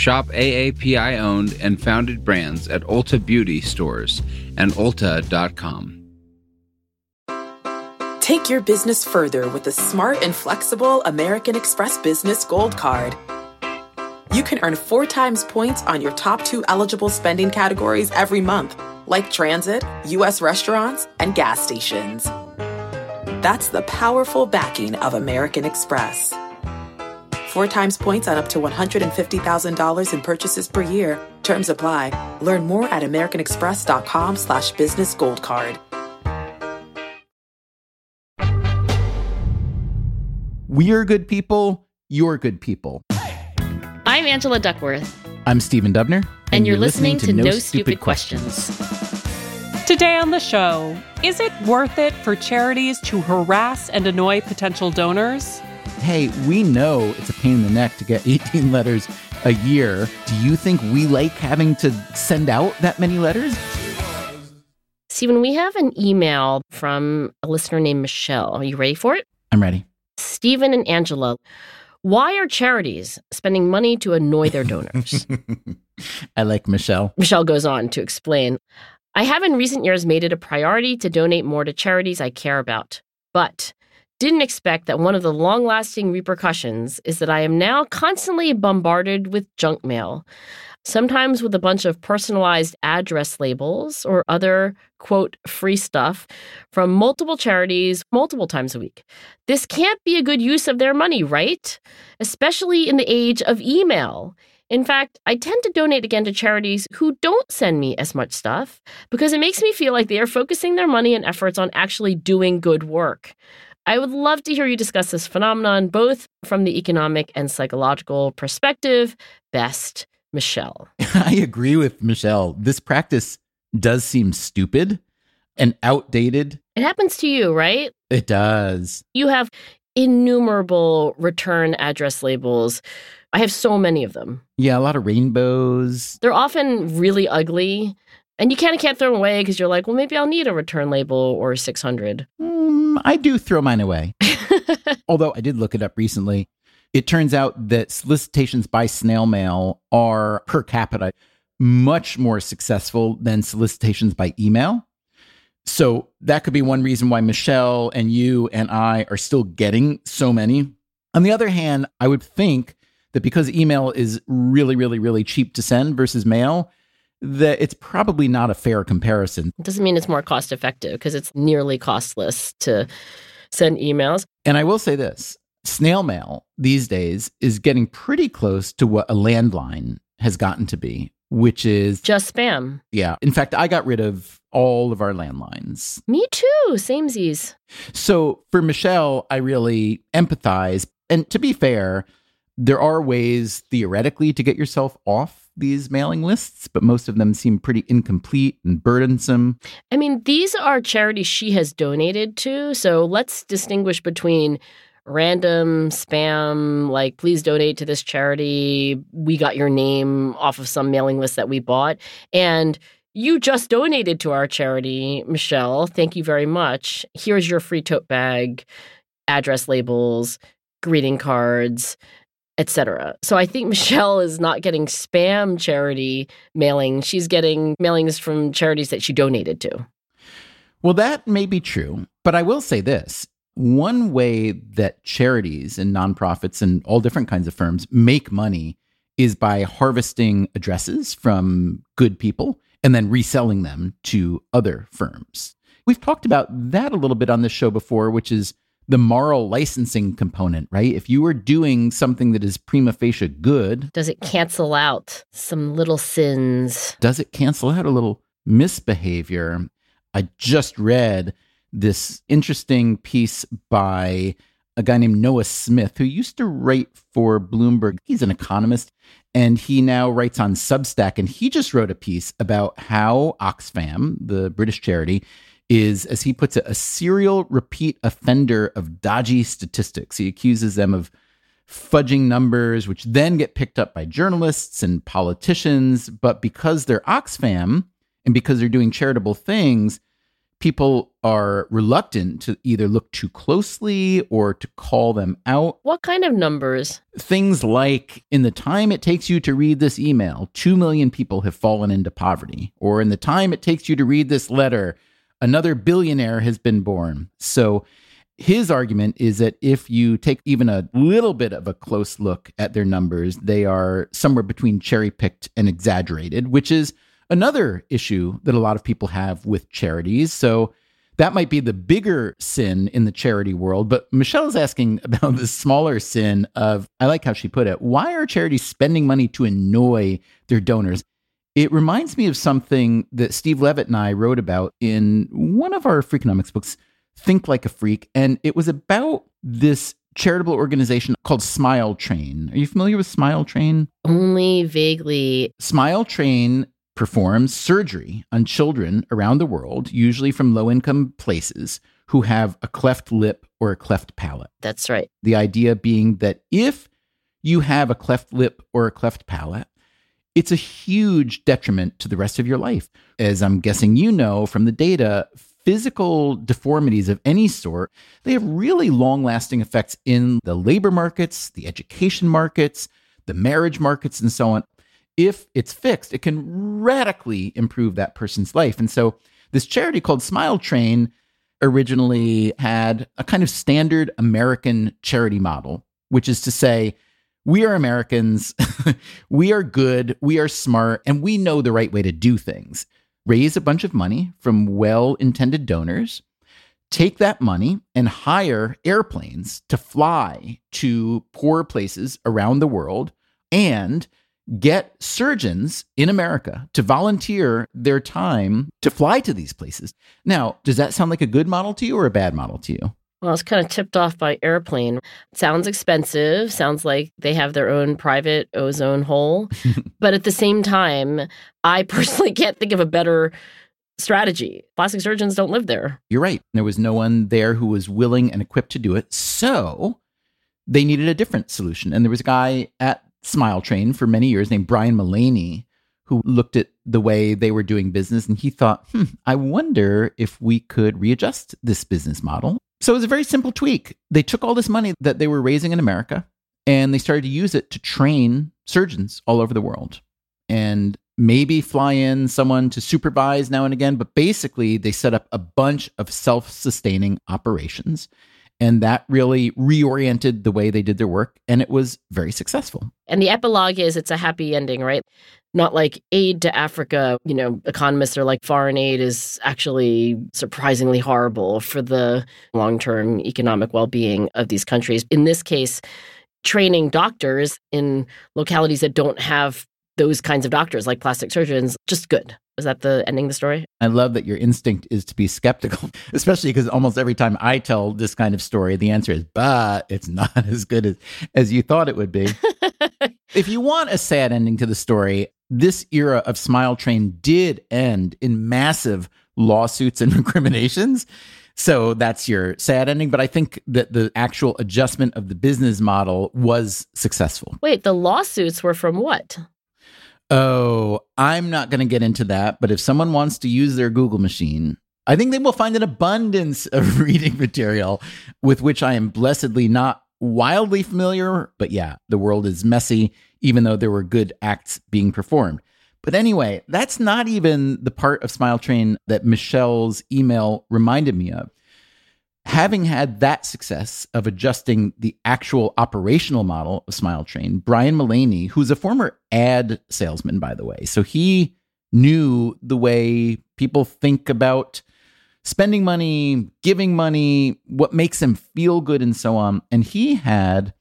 Shop AAPI owned and founded brands at Ulta Beauty stores and Ulta.com. Take your business further with the smart and flexible American Express Business Gold Card. You can earn four times points on your top two eligible spending categories every month, like transit, U.S. restaurants, and gas stations. That's the powerful backing of American Express. Four times points on up to $150,000 in purchases per year. Terms apply. Learn more at americanexpress.com slash business gold card. We're good people. You're good people. I'm Angela Duckworth. I'm Stephen Dubner. And, you're, listening, to, No, Stupid, Questions. Today on the show, is it worth it for charities to harass and annoy potential donors? Hey, we know it's a pain in the neck to get 18 letters a year. Do you think we like having to send out that many letters? Stephen, we have an email from a listener named Michelle. Are you ready for it? I'm ready. Stephen and Angela, why are charities spending money to annoy their donors? I like Michelle. Michelle goes on to explain I have in recent years made it a priority to donate more to charities I care about, but didn't expect that one of the long lasting repercussions is that I am now constantly bombarded with junk mail sometimes with a bunch of personalized address labels or other, quote, free stuff from multiple charities multiple times a week. This can't be a good use of their money, right? Especially in the age of email. In fact, I tend to donate again to charities who don't send me as much stuff because it makes me feel like they are focusing their money and efforts on actually doing good work. I would love to hear you discuss this phenomenon both from the economic and psychological perspective. Best, Michelle. I agree with Michelle. This practice does seem stupid and outdated. It happens to you, right? It does. You have innumerable return address labels. I have so many of them. Yeah, a lot of rainbows. They're often really ugly. And you kind of can't throw them away because you're like, well, maybe I'll need a return label or 600. Mm, I do throw mine away. Although I did look it up recently. It turns out that solicitations by snail mail are per capita much more successful than solicitations by email. So that could be one reason why Michelle and you and I are still getting so many. On the other hand, I would think that because email is really, really, really cheap to send versus mail, that it's probably not a fair comparison. It doesn't mean it's more cost effective because it's nearly costless to send emails. And I will say this snail mail these days is getting pretty close to what a landline has gotten to be, which is just spam. Yeah. In fact, I got rid of all of our landlines. Me too. Samesies. So for Michelle, I really empathize. And to be fair, there are ways theoretically to get yourself off these mailing lists, but most of them seem pretty incomplete and burdensome. I mean, these are charities she has donated to. So let's distinguish between random spam, like, please donate to this charity. We got your name off of some mailing list that we bought. And you just donated to our charity, Michelle. Thank you very much. Here's your free tote bag, address labels, greeting cards, etc. So I think Michelle is not getting spam charity mailing. She's getting mailings from charities that she donated to. Well, that may be true, but I will say this one way that charities and nonprofits and all different kinds of firms make money is by harvesting addresses from good people and then reselling them to other firms. We've talked about that a little bit on this show before, which is the moral licensing component, right? If you are doing something that is prima facie good, does it cancel out some little sins? Does it cancel out a little misbehavior? I just read this interesting piece by a guy named Noah Smith, who used to write for Bloomberg. He's an economist. And he now writes on Substack, and he just wrote a piece about how Oxfam, the British charity, is, as he puts it, a serial repeat offender of dodgy statistics. He accuses them of fudging numbers, which then get picked up by journalists and politicians. But because they're Oxfam and because they're doing charitable things, people are reluctant to either look too closely or to call them out. What kind of numbers? Things like in the time it takes you to read this email, 2 million people have fallen into poverty. Or in the time it takes you to read this letter, another billionaire has been born. So his argument is that if you take even a little bit of a close look at their numbers, they are somewhere between cherry picked and exaggerated, which is another issue that a lot of people have with charities. So that might be the bigger sin in the charity world. But Michelle is asking about the smaller sin of, I like how she put it, why are charities spending money to annoy their donors? It reminds me of something that Steve Levitt and I wrote about in one of our Freakonomics books, Think Like a Freak. And it was about this charitable organization called Smile Train. Are you familiar with Smile Train? Only vaguely. Smile Train performs surgery on children around the world, usually from low income places, who have a cleft lip or a cleft palate. That's right. The idea being that if you have a cleft lip or a cleft palate, it's a huge detriment to the rest of your life. As I'm guessing you know from the data, physical deformities of any sort, they have really long lasting effects in the labor markets, the education markets, the marriage markets, and so on if it's fixed, it can radically improve that person's life. And so this charity called Smile Train originally had a kind of standard American charity model, which is to say, we are Americans, we are good, we are smart, and we know the right way to do things. Raise a bunch of money from well intended donors, take that money and hire airplanes to fly to poor places around the world and get surgeons in America to volunteer their time to fly to these places. Now, does that sound like a good model to you or a bad model to you? Well, it's kind of tipped off by airplane. Sounds expensive. Sounds like they have their own private ozone hole. but at the same time, I personally can't think of a better strategy. Plastic surgeons don't live there. You're right. There was no one there who was willing and equipped to do it. So they needed a different solution. And there was a guy at Smile Train for many years named Brian Mullaney, who looked at the way they were doing business and he thought, hmm, I wonder if we could readjust this business model. So it was a very simple tweak. They took all this money that they were raising in America and they started to use it to train surgeons all over the world and maybe fly in someone to supervise now and again. But basically, they set up a bunch of self sustaining operations and that really reoriented the way they did their work. And it was very successful. And the epilogue is it's a happy ending, right? Not like aid to Africa. You know, economists are like foreign aid is actually surprisingly horrible for the long term economic well being of these countries. In this case, training doctors in localities that don't have those kinds of doctors, like plastic surgeons, just good. Is that the ending of the story? I love that your instinct is to be skeptical, especially because almost every time I tell this kind of story, the answer is, but it's not as good as, as you thought it would be. if you want a sad ending to the story, this era of Smile Train did end in massive lawsuits and recriminations. So that's your sad ending. But I think that the actual adjustment of the business model was successful. Wait, the lawsuits were from what? Oh, I'm not going to get into that. But if someone wants to use their Google machine, I think they will find an abundance of reading material with which I am blessedly not wildly familiar. But yeah, the world is messy, even though there were good acts being performed. But anyway, that's not even the part of Smile Train that Michelle's email reminded me of having had that success of adjusting the actual operational model of Smile Train, Brian Mullaney, who's a former ad salesman, by the way, so he knew the way people think about spending money, giving money, what makes them feel good, and so on. And he had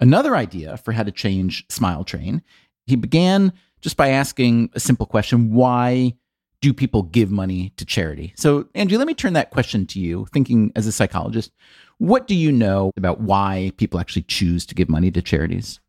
another idea for how to change Smile Train. He began just by asking a simple question why do people give money to charity? So, Angie, let me turn that question to you, thinking as a psychologist. What do you know about why people actually choose to give money to charities?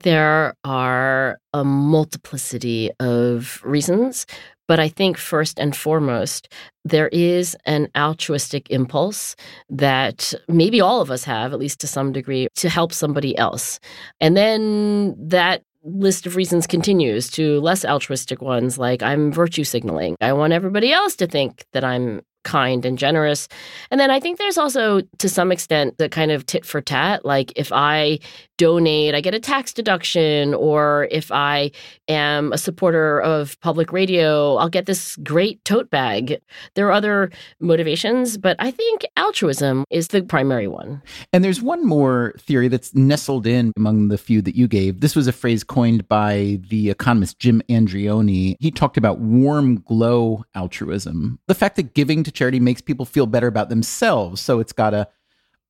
There are a multiplicity of reasons, but I think first and foremost, there is an altruistic impulse that maybe all of us have, at least to some degree, to help somebody else. And then that list of reasons continues to less altruistic ones like I'm virtue signaling. I want everybody else to think that I'm kind and generous. And then I think there's also, to some extent, the kind of tit for tat. Like if I donate, I get a tax deduction, or if I am a supporter of public radio, I'll get this great tote bag. There are other motivations, but I think altruism is the primary one. And there's one more theory that's nestled in among the few that you gave. This was a phrase coined by the economist Jim Andreoni. He talked about warm glow altruism, the fact that giving to charity makes people feel better about themselves. So it's got a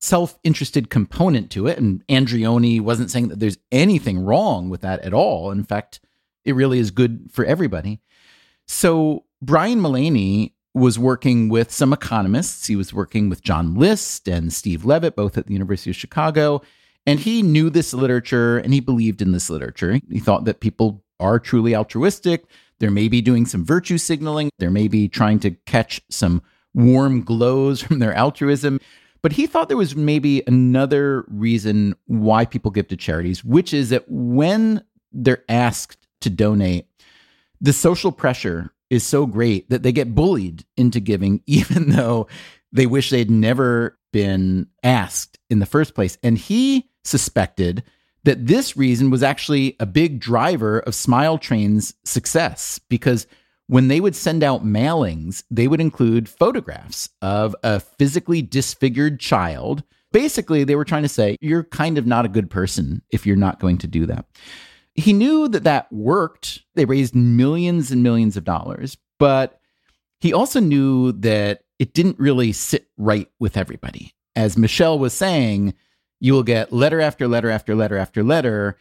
self interested component to it. And Andreoni wasn't saying that there's anything wrong with that at all. In fact, it really is good for everybody. So Brian Mullaney was working with some economists. He was working with John List and Steve Levitt, both at the University of Chicago. And he knew this literature and he believed in this literature. He thought that people are truly altruistic. They're maybe doing some virtue signaling. They're maybe trying to catch some warm glows from their altruism. But he thought there was maybe another reason why people give to charities, which is that when they're asked to donate, the social pressure is so great that they get bullied into giving, even though they wish they'd never been asked in the first place. And he suspected that this reason was actually a big driver of Smile Train's success because when they would send out mailings, they would include photographs of a physically disfigured child. Basically, they were trying to say, you're kind of not a good person if you're not going to do that. He knew that that worked. They raised millions and millions of dollars, but he also knew that it didn't really sit right with everybody. As Michelle was saying, you will get letter after letter after letter after letter.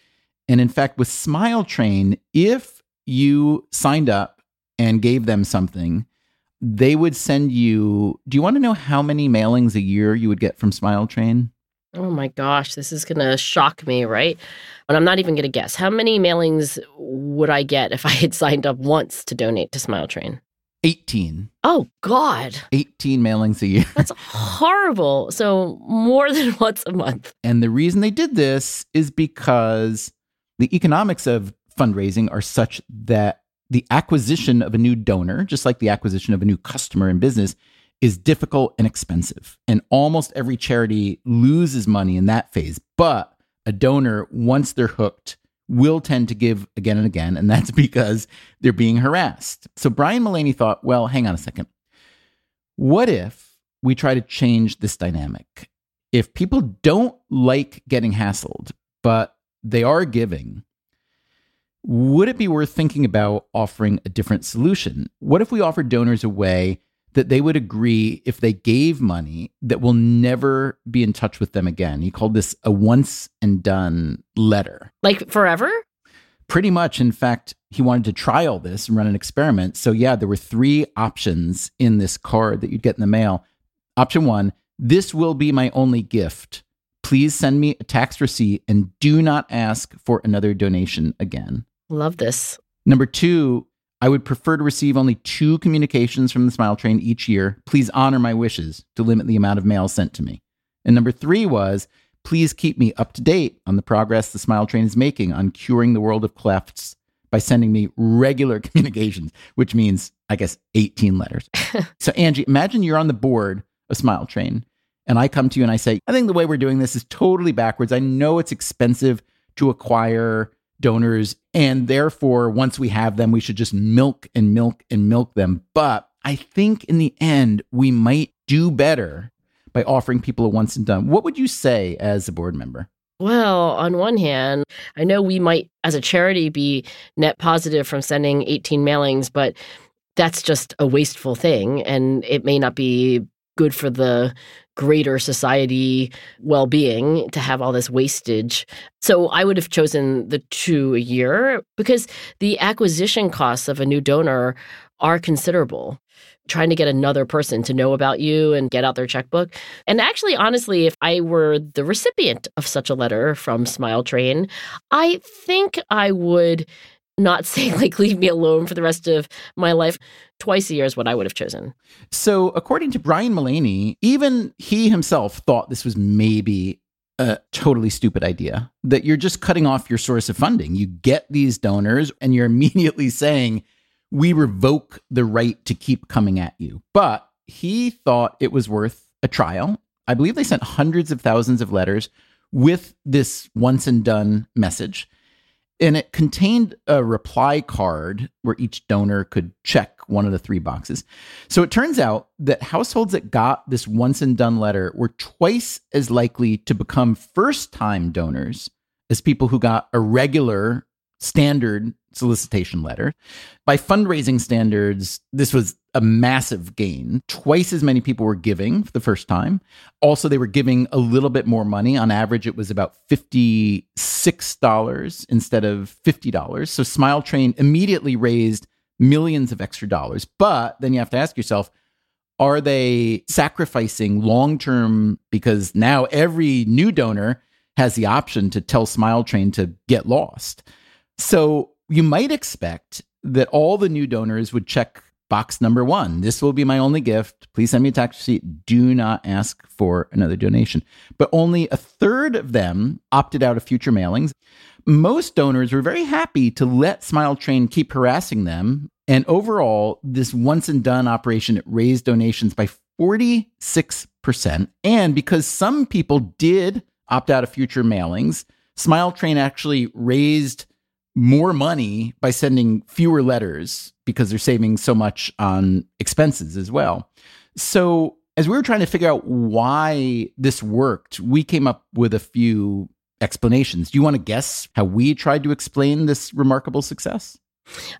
And in fact, with Smile Train, if you signed up and gave them something, they would send you. Do you want to know how many mailings a year you would get from Smile Train? Oh my gosh, this is going to shock me, right? And I'm not even going to guess. How many mailings would I get if I had signed up once to donate to Smile Train? 18. Oh, God. 18 mailings a year. That's horrible. So, more than once a month. And the reason they did this is because the economics of fundraising are such that the acquisition of a new donor, just like the acquisition of a new customer in business, is difficult and expensive. And almost every charity loses money in that phase. But a donor, once they're hooked, will tend to give again and again. And that's because they're being harassed. So Brian Mullaney thought, well, hang on a second. What if we try to change this dynamic? If people don't like getting hassled, but they are giving, would it be worth thinking about offering a different solution? What if we offered donors a way that they would agree if they gave money that will never be in touch with them again? He called this a once and done letter. Like forever? Pretty much. In fact, he wanted to try all this and run an experiment. So, yeah, there were three options in this card that you'd get in the mail. Option one this will be my only gift. Please send me a tax receipt and do not ask for another donation again. Love this. Number two, I would prefer to receive only two communications from the Smile Train each year. Please honor my wishes to limit the amount of mail sent to me. And number three was, please keep me up to date on the progress the Smile Train is making on curing the world of clefts by sending me regular communications, which means, I guess, 18 letters. so, Angie, imagine you're on the board of Smile Train, and I come to you and I say, I think the way we're doing this is totally backwards. I know it's expensive to acquire donors. And therefore, once we have them, we should just milk and milk and milk them. But I think in the end, we might do better by offering people a once and done. What would you say as a board member? Well, on one hand, I know we might, as a charity, be net positive from sending 18 mailings, but that's just a wasteful thing. And it may not be good for the greater society well being to have all this wastage. So I would have chosen the two a year because the acquisition costs of a new donor are considerable. Trying to get another person to know about you and get out their checkbook. And actually, honestly, if I were the recipient of such a letter from Smile Train, I think I would not say like leave me alone for the rest of my life twice a year is what i would have chosen. So according to brian mullaney even he himself thought this was maybe a totally stupid idea that you're just cutting off your source of funding. You get these donors and you're immediately saying we revoke the right to keep coming at you. But he thought it was worth a trial. I believe they sent hundreds of thousands of letters with this once and done message and it contained a reply card where each donor could check one of the three boxes. So it turns out that households that got this once and done letter were twice as likely to become first time donors as people who got a regular standard solicitation letter. By fundraising standards, this was a massive gain. Twice as many people were giving for the first time. Also, they were giving a little bit more money. On average, it was about $56 instead of $50. So Smile Train immediately raised millions of extra dollars. But then you have to ask yourself, are they sacrificing long term because now every new donor has the option to tell Smile Train to get lost? So you might expect that all the new donors would check box number one. This will be my only gift. Please send me a tax receipt. Do not ask for another donation. But only a third of them opted out of future mailings. Most donors were very happy to let Smile Train keep harassing them. And overall, this once and done operation raised donations by 46%. And because some people did opt out of future mailings, Smile Train actually raised more money by sending fewer letters because they're saving so much on expenses as well. So, as we were trying to figure out why this worked, we came up with a few explanations. Do you want to guess how we tried to explain this remarkable success?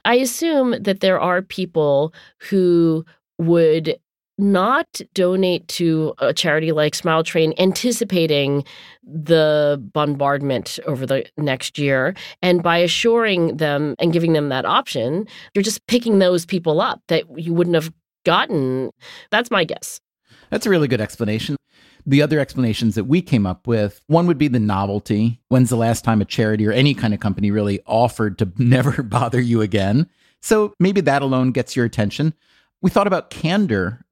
I assume that there are people who would not donate to a charity like Smile Train, anticipating the bombardment over the next year. And by assuring them and giving them that option, you're just picking those people up that you wouldn't have gotten. That's my guess. That's a really good explanation. The other explanations that we came up with one would be the novelty. When's the last time a charity or any kind of company really offered to never bother you again? So maybe that alone gets your attention. We thought about candor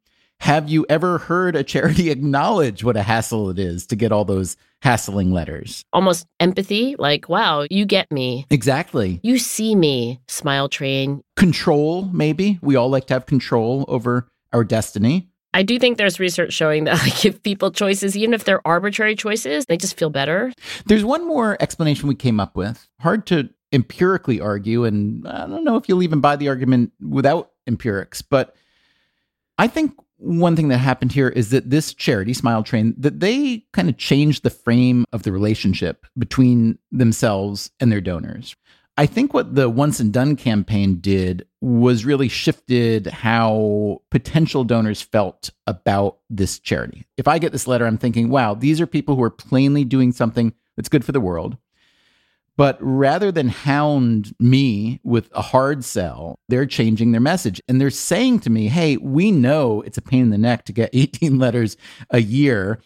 have you ever heard a charity acknowledge what a hassle it is to get all those hassling letters? Almost empathy, like, wow, you get me. Exactly. You see me, smile train. Control, maybe. We all like to have control over our destiny. I do think there's research showing that like give people choices, even if they're arbitrary choices, they just feel better. There's one more explanation we came up with. Hard to empirically argue, and I don't know if you'll even buy the argument without empirics, but I think one thing that happened here is that this charity smile train that they kind of changed the frame of the relationship between themselves and their donors. I think what the once and done campaign did was really shifted how potential donors felt about this charity. If i get this letter i'm thinking wow these are people who are plainly doing something that's good for the world but rather than hound me with a hard sell, they're changing their message. And they're saying to me, hey, we know it's a pain in the neck to get 18 letters a year.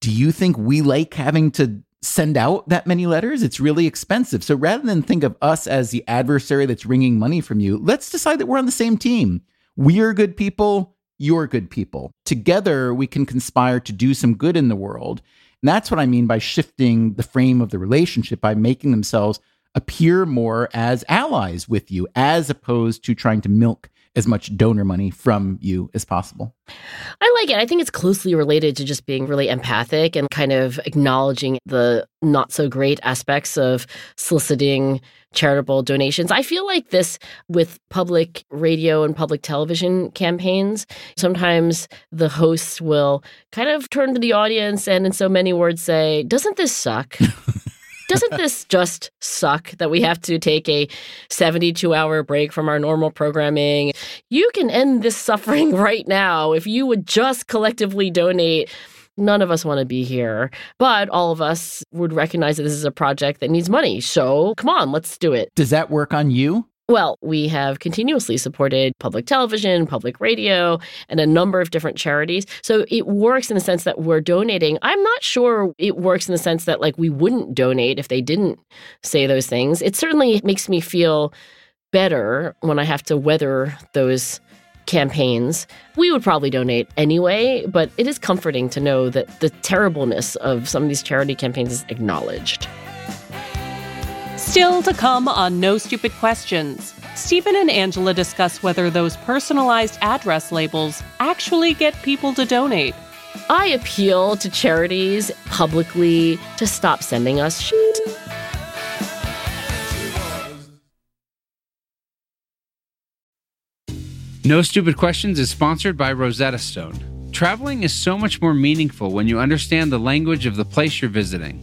Do you think we like having to send out that many letters? It's really expensive. So rather than think of us as the adversary that's wringing money from you, let's decide that we're on the same team. We are good people. You're good people. Together, we can conspire to do some good in the world. And that's what I mean by shifting the frame of the relationship by making themselves appear more as allies with you, as opposed to trying to milk as much donor money from you as possible. I like it. I think it's closely related to just being really empathic and kind of acknowledging the not so great aspects of soliciting charitable donations. I feel like this with public radio and public television campaigns. Sometimes the hosts will kind of turn to the audience and, in so many words, say, Doesn't this suck? doesn't this just suck that we have to take a 72 hour break from our normal programming? You can end this suffering right now if you would just collectively donate none of us want to be here, but all of us would recognize that this is a project that needs money. So come on, let's do it. Does that work on you? Well, we have continuously supported public television, public radio, and a number of different charities. So it works in the sense that we're donating. I'm not sure it works in the sense that like we wouldn't donate if they didn't say those things. It certainly makes me feel better when I have to weather those campaigns. We would probably donate anyway, but it is comforting to know that the terribleness of some of these charity campaigns is acknowledged. Still to come on No Stupid Questions. Stephen and Angela discuss whether those personalized address labels actually get people to donate. I appeal to charities publicly to stop sending us shit. No Stupid Questions is sponsored by Rosetta Stone. Traveling is so much more meaningful when you understand the language of the place you're visiting.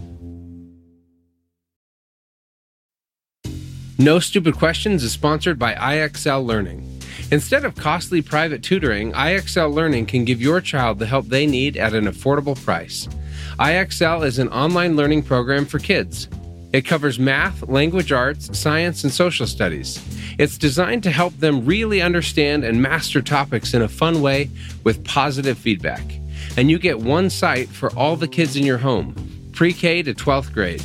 No Stupid Questions is sponsored by IXL Learning. Instead of costly private tutoring, IXL Learning can give your child the help they need at an affordable price. IXL is an online learning program for kids. It covers math, language arts, science, and social studies. It's designed to help them really understand and master topics in a fun way with positive feedback. And you get one site for all the kids in your home, pre K to 12th grade.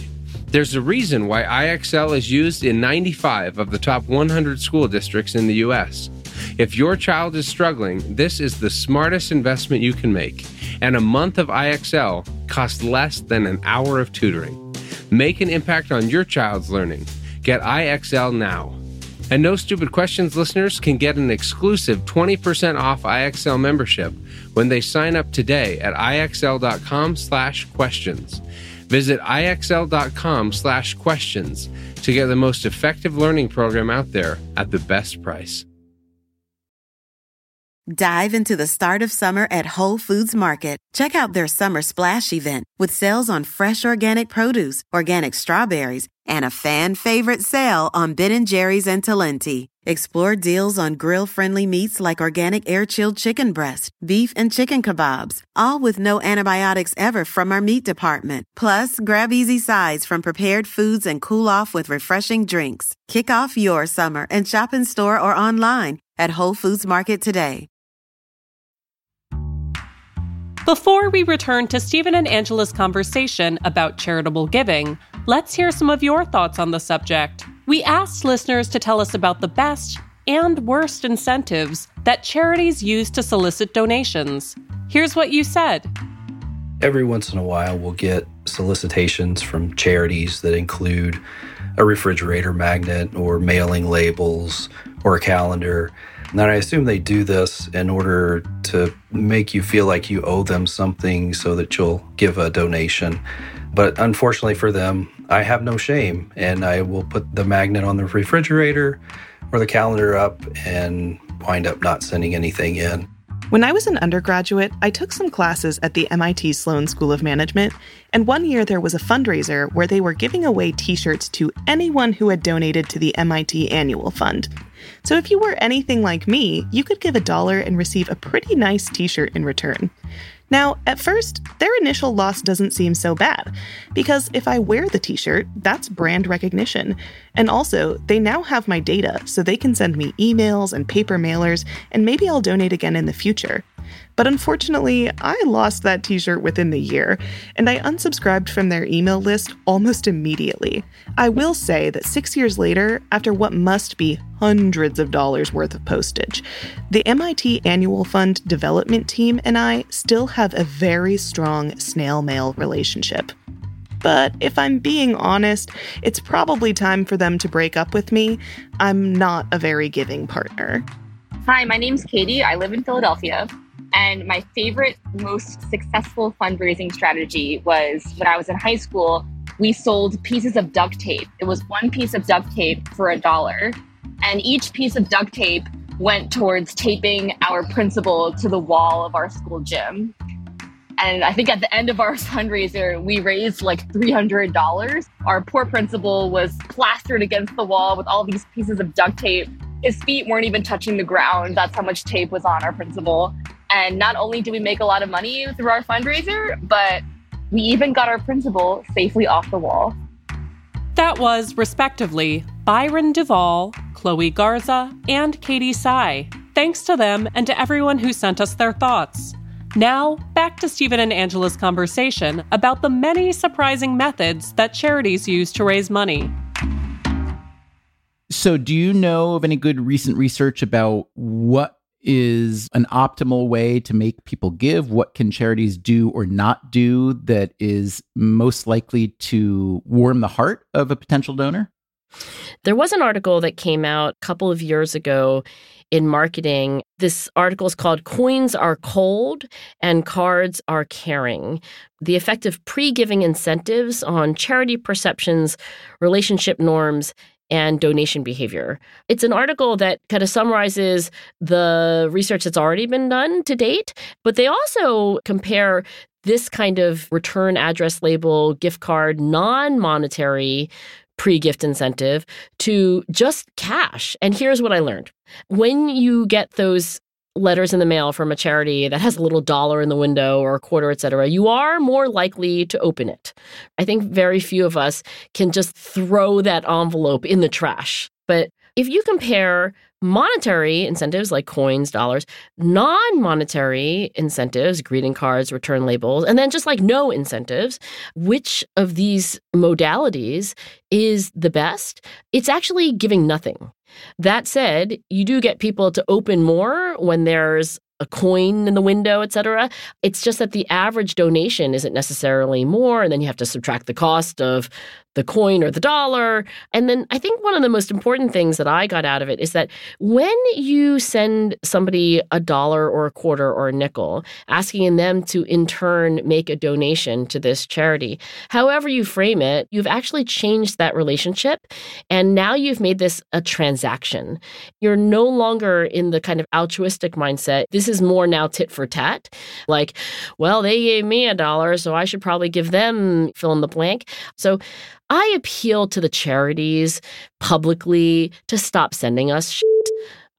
There's a reason why IXL is used in 95 of the top 100 school districts in the U.S. If your child is struggling, this is the smartest investment you can make. And a month of IXL costs less than an hour of tutoring. Make an impact on your child's learning. Get IXL now. And No Stupid Questions listeners can get an exclusive 20% off IXL membership when they sign up today at IXL.com slash questions. Visit IXL.com slash questions to get the most effective learning program out there at the best price. Dive into the start of summer at Whole Foods Market. Check out their summer splash event with sales on fresh organic produce, organic strawberries, and a fan favorite sale on Ben & Jerry's and Talenti. Explore deals on grill-friendly meats like organic air-chilled chicken breast, beef and chicken kebabs, all with no antibiotics ever from our meat department. Plus, grab easy sides from prepared foods and cool off with refreshing drinks. Kick off your summer and shop in store or online at Whole Foods Market today. Before we return to Stephen and Angela's conversation about charitable giving, let's hear some of your thoughts on the subject. We asked listeners to tell us about the best and worst incentives that charities use to solicit donations. Here's what you said. Every once in a while, we'll get solicitations from charities that include a refrigerator magnet or mailing labels or a calendar. And I assume they do this in order to make you feel like you owe them something so that you'll give a donation. But unfortunately for them, I have no shame and I will put the magnet on the refrigerator or the calendar up and wind up not sending anything in. When I was an undergraduate, I took some classes at the MIT Sloan School of Management, and one year there was a fundraiser where they were giving away t shirts to anyone who had donated to the MIT Annual Fund. So if you were anything like me, you could give a dollar and receive a pretty nice t shirt in return. Now, at first, their initial loss doesn't seem so bad, because if I wear the t shirt, that's brand recognition. And also, they now have my data, so they can send me emails and paper mailers, and maybe I'll donate again in the future. But unfortunately, I lost that t shirt within the year, and I unsubscribed from their email list almost immediately. I will say that six years later, after what must be hundreds of dollars worth of postage, the MIT Annual Fund development team and I still have a very strong snail mail relationship. But if I'm being honest, it's probably time for them to break up with me. I'm not a very giving partner. Hi, my name's Katie. I live in Philadelphia. And my favorite, most successful fundraising strategy was when I was in high school, we sold pieces of duct tape. It was one piece of duct tape for a dollar. And each piece of duct tape went towards taping our principal to the wall of our school gym. And I think at the end of our fundraiser, we raised like $300. Our poor principal was plastered against the wall with all these pieces of duct tape. His feet weren't even touching the ground. That's how much tape was on our principal. And not only did we make a lot of money through our fundraiser, but we even got our principal safely off the wall. That was, respectively, Byron Duvall, Chloe Garza, and Katie Sy. Thanks to them and to everyone who sent us their thoughts. Now, back to Stephen and Angela's conversation about the many surprising methods that charities use to raise money. So, do you know of any good recent research about what is an optimal way to make people give? What can charities do or not do that is most likely to warm the heart of a potential donor? There was an article that came out a couple of years ago in marketing. This article is called Coins Are Cold and Cards Are Caring The Effect of Pre Giving Incentives on Charity Perceptions, Relationship Norms, and donation behavior. It's an article that kind of summarizes the research that's already been done to date, but they also compare this kind of return address label, gift card, non monetary pre gift incentive to just cash. And here's what I learned when you get those letters in the mail from a charity that has a little dollar in the window or a quarter, et cetera, you are more likely to open it. I think very few of us can just throw that envelope in the trash. But if you compare monetary incentives like coins, dollars, non monetary incentives, greeting cards, return labels, and then just like no incentives, which of these modalities is the best? It's actually giving nothing. That said, you do get people to open more when there's a coin in the window, et cetera. It's just that the average donation isn't necessarily more. And then you have to subtract the cost of the coin or the dollar. And then I think one of the most important things that I got out of it is that when you send somebody a dollar or a quarter or a nickel, asking them to in turn make a donation to this charity, however you frame it, you've actually changed that relationship. And now you've made this a transaction. You're no longer in the kind of altruistic mindset. This is more now tit for tat. Like, well, they gave me a dollar, so I should probably give them fill in the blank. So I appeal to the charities publicly to stop sending us shit.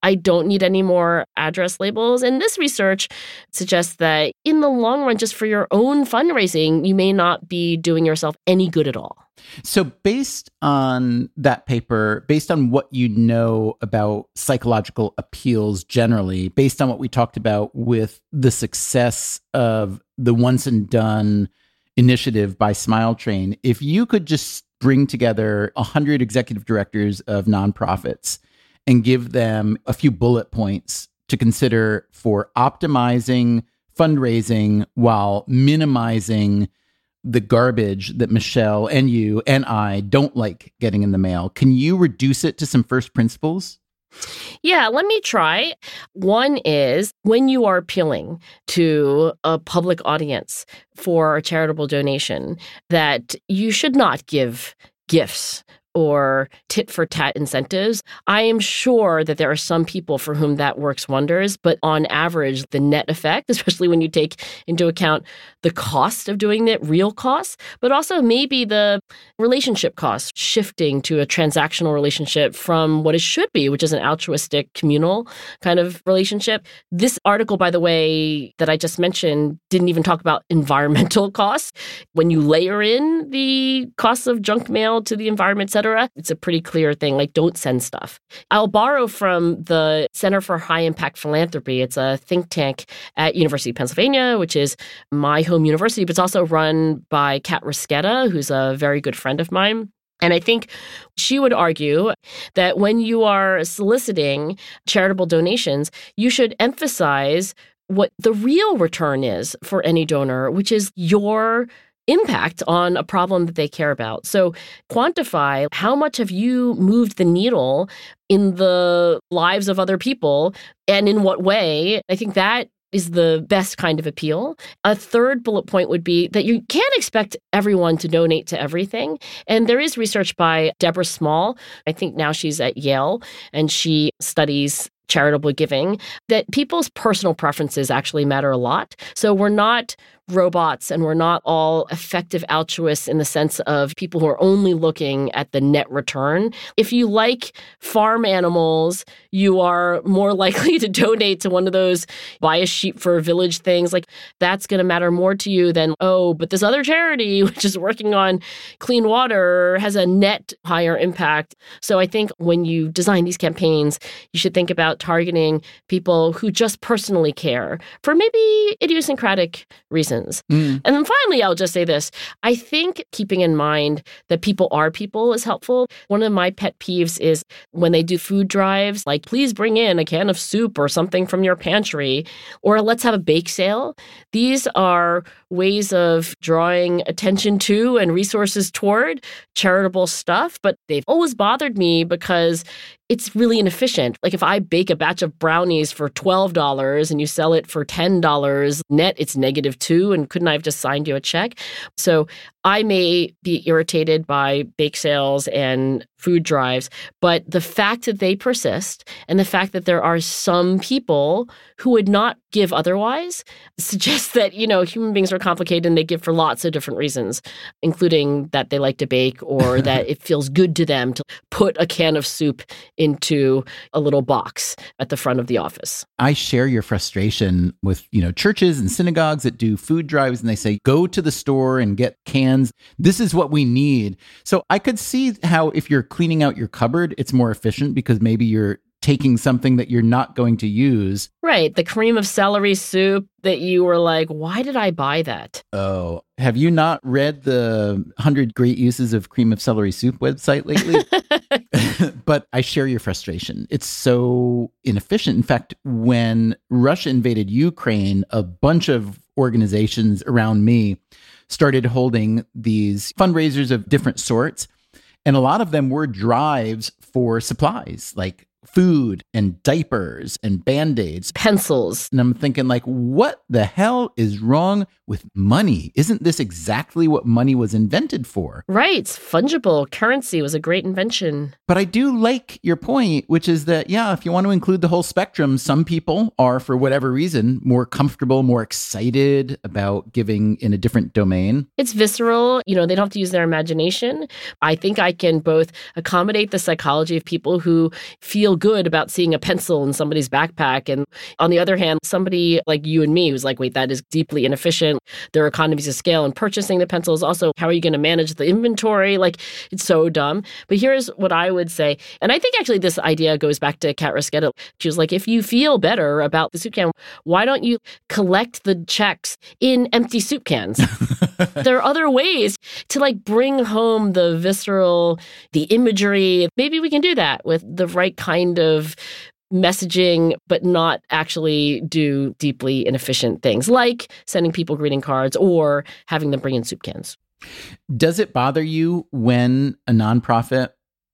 I don't need any more address labels. And this research suggests that in the long run, just for your own fundraising, you may not be doing yourself any good at all. So, based on that paper, based on what you know about psychological appeals generally, based on what we talked about with the success of the once and done initiative by Smile Train, if you could just bring together 100 executive directors of nonprofits and give them a few bullet points to consider for optimizing fundraising while minimizing the garbage that Michelle and you and I don't like getting in the mail. Can you reduce it to some first principles? Yeah, let me try. One is when you are appealing to a public audience for a charitable donation, that you should not give gifts or tit for tat incentives. I am sure that there are some people for whom that works wonders, but on average, the net effect, especially when you take into account the cost of doing it, real costs, but also maybe the relationship costs shifting to a transactional relationship from what it should be, which is an altruistic, communal kind of relationship. This article, by the way, that I just mentioned, didn't even talk about environmental costs. When you layer in the costs of junk mail to the environment, et cetera, It's a pretty clear thing like don't send stuff. I'll borrow from the Center for High Impact Philanthropy. It's a think tank at University of Pennsylvania, which is my home university, but it's also run by Kat Rosqueta, who's a very good friend of mine. And I think she would argue that when you are soliciting charitable donations, you should emphasize what the real return is for any donor, which is your impact on a problem that they care about. So quantify how much have you moved the needle in the lives of other people and in what way. I think that is the best kind of appeal. A third bullet point would be that you can't expect everyone to donate to everything. And there is research by Deborah Small. I think now she's at Yale and she studies charitable giving that people's personal preferences actually matter a lot. So we're not robots and we're not all effective altruists in the sense of people who are only looking at the net return. If you like farm animals, you are more likely to donate to one of those buy a sheep for a village things. Like that's going to matter more to you than, oh, but this other charity, which is working on clean water, has a net higher impact. So I think when you design these campaigns, you should think about targeting people who just personally care for maybe idiosyncratic reasons reasons. Mm. And then finally, I'll just say this I think keeping in mind that people are people is helpful. One of my pet peeves is when they do food drives, like, please bring in a can of soup or something from your pantry, or let's have a bake sale. These are ways of drawing attention to and resources toward charitable stuff, but they've always bothered me because it's really inefficient. Like if I bake a batch of brownies for $12 and you sell it for $10 net, it's negative two. And couldn't I have just signed you a check? So I may be irritated by bake sales and food drives, but the fact that they persist and the fact that there are some people who would not give otherwise suggests that, you know, human beings are complicated and they give for lots of different reasons, including that they like to bake or that it feels good to them to put a can of soup into a little box at the front of the office. I share your frustration with, you know, churches and synagogues that do food drives and they say, go to the store and get cans. This is what we need. So I could see how if you're cleaning out your cupboard, it's more efficient because maybe you're taking something that you're not going to use. Right. The cream of celery soup that you were like, why did I buy that? Oh, have you not read the 100 Great Uses of Cream of Celery Soup website lately? but I share your frustration. It's so inefficient. In fact, when Russia invaded Ukraine, a bunch of organizations around me started holding these fundraisers of different sorts. And a lot of them were drives for supplies like food and diapers and band-aids. Pencils. And i'm thinking like what the hell is wrong with money? Isn't this exactly what money was invented for? Right fungible. Currency was a great invention. But i do like your point which is that yeah if you want to include the whole spectrum some people are for whatever reason more comfortable more excited about giving in a different domain. It's visceral. You know they don't have to use their imagination. I think i can both accommodate the psychology of people who feel good about seeing a pencil in somebody's backpack. And on the other hand, somebody like you and me who's like, wait, that is deeply inefficient. There are economies of scale in purchasing the pencils. Also, how are you going to manage the inventory? Like, it's so dumb. But here's what I would say. And I think actually this idea goes back to Kat Rosqueta. She was like, if you feel better about the soup can, why don't you collect the checks in empty soup cans? there are other ways to like bring home the visceral, the imagery. Maybe we can do that with the right kind of messaging, but not actually do deeply inefficient things like sending people greeting cards or having them bring in soup cans. Does it bother you when a nonprofit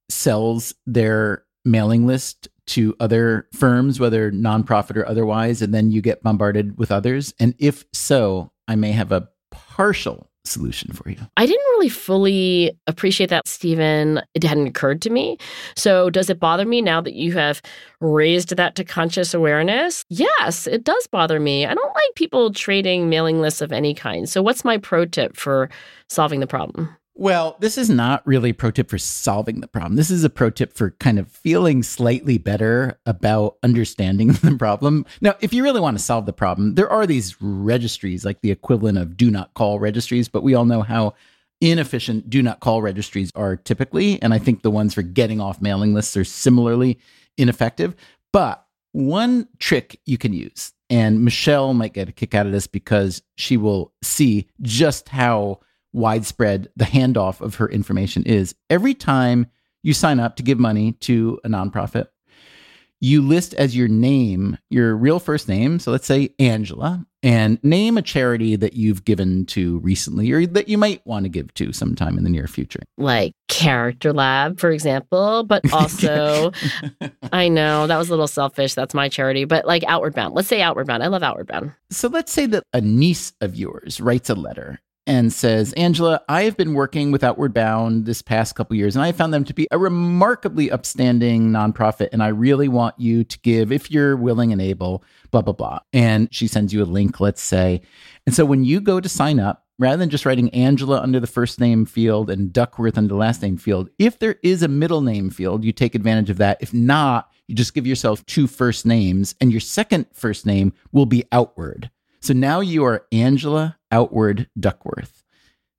sells their mailing list to other firms, whether nonprofit or otherwise, and then you get bombarded with others? And if so, I may have a partial solution for you. I didn't really fully appreciate that, Stephen. It hadn't occurred to me. So, does it bother me now that you have raised that to conscious awareness? Yes, it does bother me. I don't like people trading mailing lists of any kind. So, what's my pro tip for solving the problem? Well, this is not really a pro tip for solving the problem. This is a pro tip for kind of feeling slightly better about understanding the problem. Now, if you really want to solve the problem, there are these registries, like the equivalent of do not call registries, but we all know how inefficient do not call registries are typically. And I think the ones for getting off mailing lists are similarly ineffective. But one trick you can use, and Michelle might get a kick out of this because she will see just how widespread the handoff of her information is. Every time you sign up to give money to a nonprofit, you list as your name your real first name. So let's say Angela, and name a charity that you've given to recently or that you might want to give to sometime in the near future. Like Character Lab, for example, but also, I know that was a little selfish. That's my charity, but like Outward Bound. Let's say Outward Bound. I love Outward Bound. So let's say that a niece of yours writes a letter and says, Angela, I have been working with Outward Bound this past couple years, and I found them to be a remarkably upstanding nonprofit. And I really want you to give, if you're willing and able, blah, blah, blah. And she sends you a link, let's say. And so when you go to sign up, rather than just writing Angela under the first name field and Duckworth under the last name field, if there is a middle name field, you take advantage of that. If not, you just give yourself two first names, and your second first name will be Outward. So now you are Angela Outward Duckworth.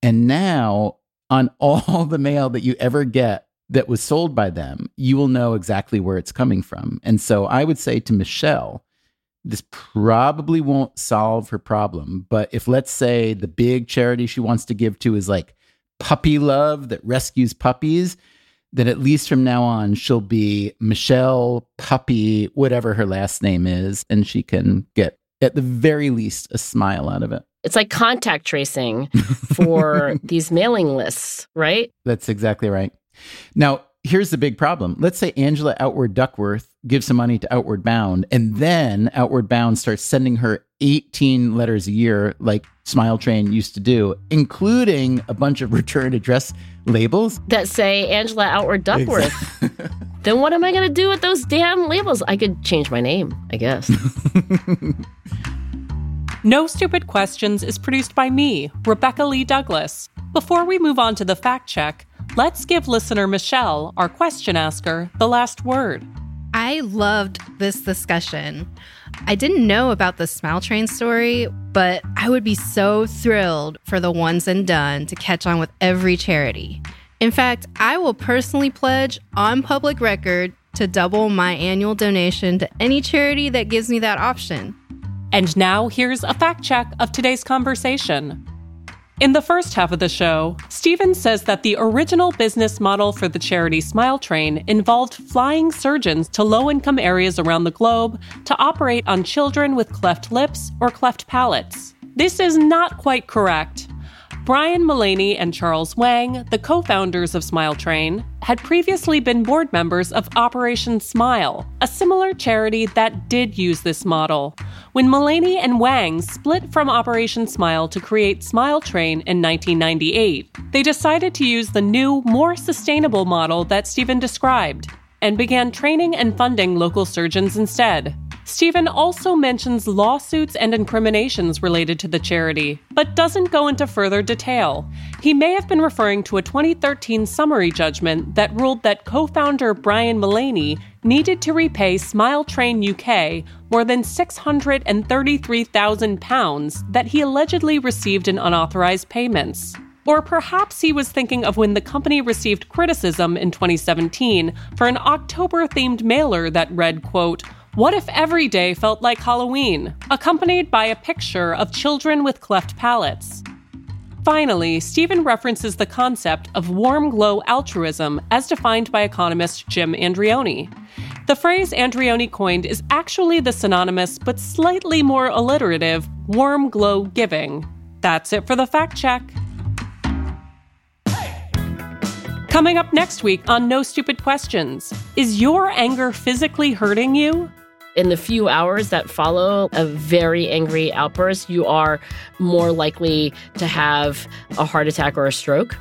And now on all the mail that you ever get that was sold by them, you will know exactly where it's coming from. And so I would say to Michelle, this probably won't solve her problem. But if, let's say, the big charity she wants to give to is like Puppy Love that rescues puppies, then at least from now on, she'll be Michelle Puppy, whatever her last name is, and she can get at the very least a smile out of it. It's like contact tracing for these mailing lists, right? That's exactly right. Now, here's the big problem. Let's say Angela Outward Duckworth gives some money to Outward Bound, and then Outward Bound starts sending her 18 letters a year, like Smile Train used to do, including a bunch of return address labels that say Angela Outward Duckworth. Exactly. then what am I going to do with those damn labels? I could change my name, I guess. no Stupid Questions is produced by me, Rebecca Lee Douglas. Before we move on to the fact check, let's give listener Michelle, our question asker, the last word. I loved this discussion. I didn't know about the Smile Train story, but I would be so thrilled for the ones and done to catch on with every charity. In fact, I will personally pledge on public record to double my annual donation to any charity that gives me that option. And now here's a fact check of today's conversation. In the first half of the show, Stephen says that the original business model for the charity Smile Train involved flying surgeons to low income areas around the globe to operate on children with cleft lips or cleft palates. This is not quite correct. Brian Mullaney and Charles Wang, the co founders of Smile Train, had previously been board members of Operation Smile, a similar charity that did use this model. When Mullaney and Wang split from Operation Smile to create Smile Train in 1998, they decided to use the new, more sustainable model that Stephen described and began training and funding local surgeons instead. Stephen also mentions lawsuits and incriminations related to the charity, but doesn't go into further detail. He may have been referring to a 2013 summary judgment that ruled that co founder Brian Mullaney needed to repay Smile Train UK more than £633,000 that he allegedly received in unauthorized payments. Or perhaps he was thinking of when the company received criticism in 2017 for an October themed mailer that read, quote, what if every day felt like Halloween, accompanied by a picture of children with cleft palates? Finally, Stephen references the concept of warm glow altruism as defined by economist Jim Andreoni. The phrase Andreoni coined is actually the synonymous but slightly more alliterative warm glow giving. That's it for the fact check. Coming up next week on No Stupid Questions Is your anger physically hurting you? In the few hours that follow a very angry outburst, you are more likely to have a heart attack or a stroke.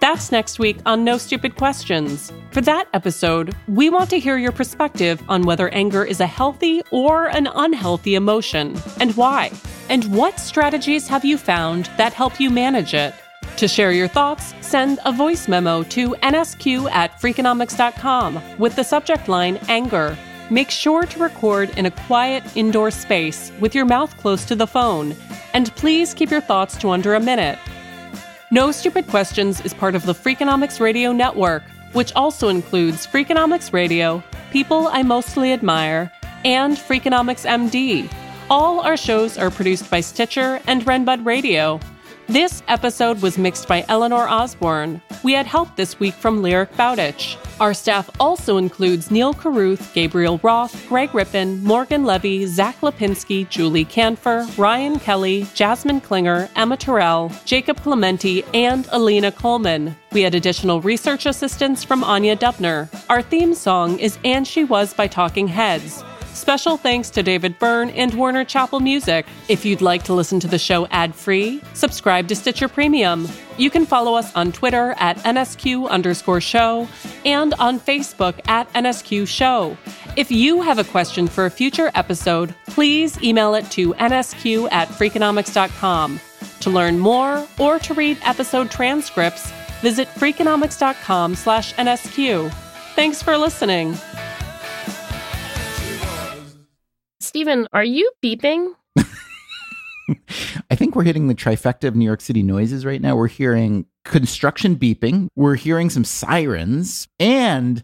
That's next week on No Stupid Questions. For that episode, we want to hear your perspective on whether anger is a healthy or an unhealthy emotion and why. And what strategies have you found that help you manage it? To share your thoughts, send a voice memo to nsq at freakonomics.com with the subject line anger Make sure to record in a quiet indoor space with your mouth close to the phone, and please keep your thoughts to under a minute. No Stupid Questions is part of the Freakonomics Radio Network, which also includes Freakonomics Radio, People I Mostly Admire, and Freakonomics MD. All our shows are produced by Stitcher and Renbud Radio. This episode was mixed by Eleanor Osborne. We had help this week from Lyric Bowditch. Our staff also includes Neil Carruth, Gabriel Roth, Greg Rippin, Morgan Levy, Zack Lapinski, Julie Kanfer, Ryan Kelly, Jasmine Klinger, Emma Tyrrell, Jacob Clemente, and Alina Kulman. We had additional research assistance from Anya Dubner. Our theme song is And She Was by Talking Heads. Special thanks to David Byrne and Warner Chappell Music. If you'd like to listen to the show ad free, subscribe to Stitcher Premium. You can follow us on Twitter at NSQ underscore show and on Facebook at NSQ show. If you have a question for a future episode, please email it to nsq at freakonomics.com. To learn more or to read episode transcripts, visit freakonomics.com slash NSQ. Thanks for listening. Stephen, are you beeping? I think we're hitting the trifecta of New York City noises right now. We're hearing construction beeping, we're hearing some sirens, and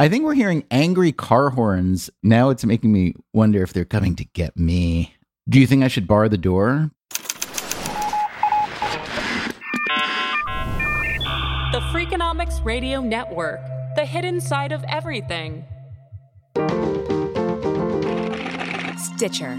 I think we're hearing angry car horns. Now it's making me wonder if they're coming to get me. Do you think I should bar the door? The Freakonomics Radio Network, the hidden side of everything. Stitcher.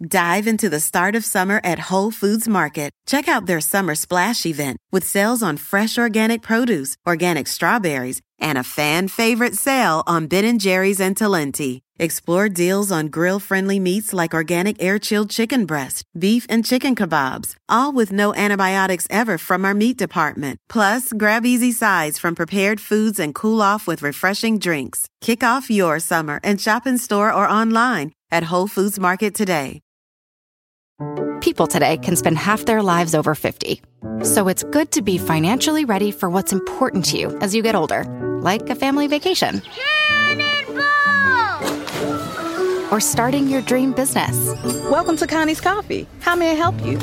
Dive into the start of summer at Whole Foods Market. Check out their summer splash event with sales on fresh organic produce, organic strawberries, and a fan favorite sale on Ben & Jerry's and Talenti. Explore deals on grill-friendly meats like organic air-chilled chicken breast, beef and chicken kebabs, all with no antibiotics ever from our meat department. Plus, grab easy sides from prepared foods and cool off with refreshing drinks. Kick off your summer and shop in store or online at Whole Foods Market today. People today can spend half their lives over 50. So it's good to be financially ready for what's important to you as you get older, like a family vacation. Or starting your dream business. Welcome to Connie's Coffee. How may I help you?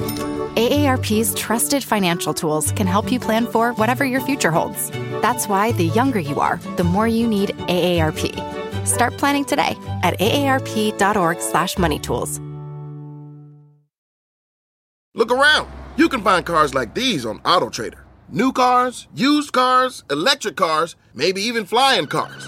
AARP's trusted financial tools can help you plan for whatever your future holds. That's why the younger you are, the more you need AARP. Start planning today at aarp.org/moneytools. Look around. You can find cars like these on AutoTrader. New cars, used cars, electric cars, maybe even flying cars.